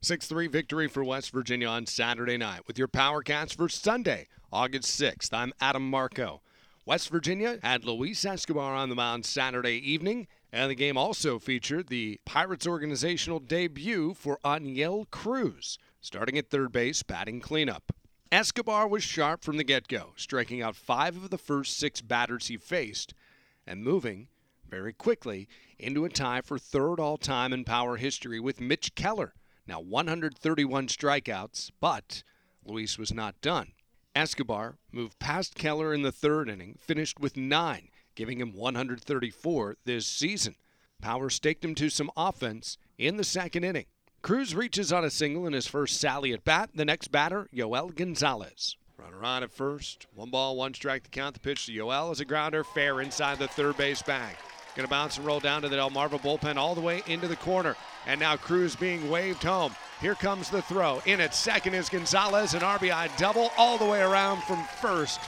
6 3 victory for West Virginia on Saturday night with your PowerCast for Sunday, August 6th. I'm Adam Marco. West Virginia had Luis Escobar on the mound Saturday evening, and the game also featured the Pirates organizational debut for Oneil Cruz, starting at third base, batting cleanup. Escobar was sharp from the get go, striking out five of the first six batters he faced, and moving very quickly into a tie for third all time in power history with Mitch Keller now 131 strikeouts, but Luis was not done. Escobar moved past Keller in the third inning, finished with nine, giving him 134 this season. Power staked him to some offense in the second inning. Cruz reaches on a single in his first sally at bat. The next batter, Yoel Gonzalez. Runner on at first. One ball, one strike to count. The pitch to Yoel is a grounder, fair inside the third base bag. Going to bounce and roll down to the Delmarva bullpen all the way into the corner. And now Cruz being waved home. Here comes the throw. In at second is Gonzalez, an RBI double all the way around from first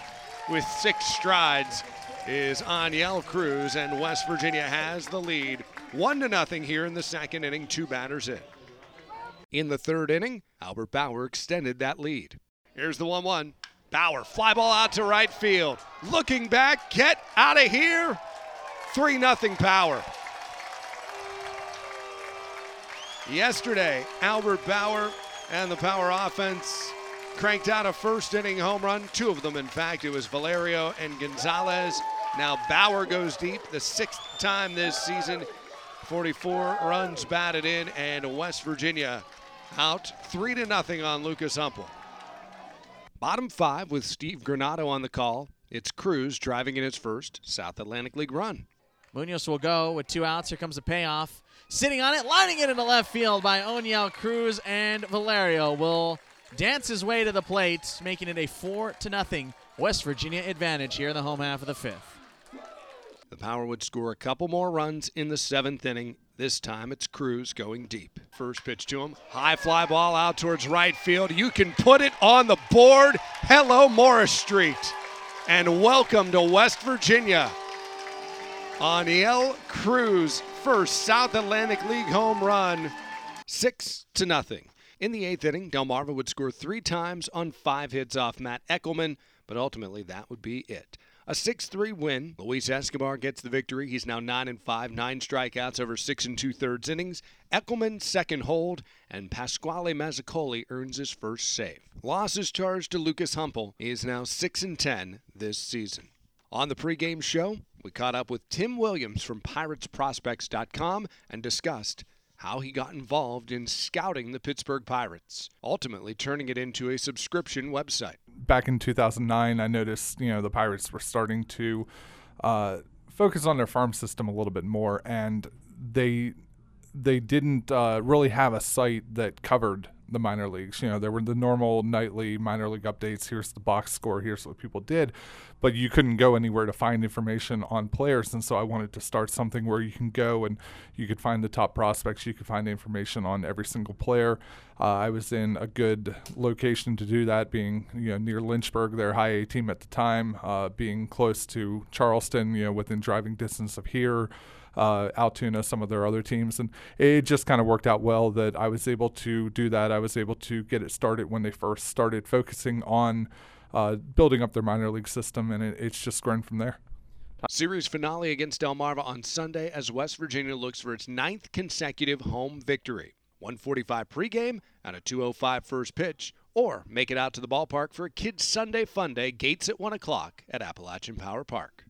with six strides is Oneil Cruz, and West Virginia has the lead. One to nothing here in the second inning, two batters in. In the third inning, Albert Baur extended that lead. Here's the 1 1. Baur, fly ball out to right field. Looking back, get out of here. 3 0 power. Yesterday, Albert Baur and the power offense cranked out a first inning home run. Two of them, in fact. It was Valerio and Gonzalez. Now Baur goes deep, the sixth time this season. 44 runs batted in, and West Virginia out 3 to nothing on Lucas Humpal. Bottom five with Steve Granado on the call. It's Cruz driving in his first South Atlantic League run. Munoz will go with two outs. Here comes the payoff. Sitting on it, lining it into left field by Oneil Cruz, and Valerio will dance his way to the plate, making it a four to nothing West Virginia advantage here in the home half of the fifth. The Power would score a couple more runs in the seventh inning. This time it's Cruz going deep. First pitch to him. High fly ball out towards right field. You can put it on the board. Hello, Morris Street. And welcome to West Virginia. Oneil Cruz, first South Atlantic League home run, six to nothing. In the eighth inning, Delmarva would score three times on five hits off Matt Eckelman, but ultimately that would be it. A 6-3 win. Luis Escobar gets the victory. He's now 9 and 5, 9 strikeouts over 6 and 2 thirds innings. Eckelman second hold, and Pasquale Mazzacoli earns his first save. Losses charged to Lucas Humpal. He is now 6 and 10 this season. On the pregame show, we caught up with Tim Williams from PiratesProspects.com and discussed how he got involved in scouting the Pittsburgh Pirates, ultimately turning it into a subscription website. Back in 2009, I noticed, you know, the Pirates were starting to uh, focus on their farm system a little bit more, and they they didn't uh, really have a site that covered the minor leagues. You know, there were the normal nightly minor league updates. Here's the box score. Here's what people did, but you couldn't go anywhere to find information on players. And so I wanted to start something where you can go and you could find the top prospects. You could find information on every single player. Uh, I was in a good location to do that, being you know near Lynchburg, their high A team at the time, uh, being close to Charleston, you know, within driving distance of here uh, Altoona, some of their other teams, and it just kind of worked out well that I was able to do that. I was able to get it started when they first started focusing on uh, building up their minor league system, and it, it's just grown from there. Series finale against Delmarva on Sunday as West Virginia looks for its ninth consecutive home victory. 145 pregame and a 205 first pitch, or make it out to the ballpark for a Kids Sunday Fun Day, gates at 1 o'clock at Appalachian Power Park.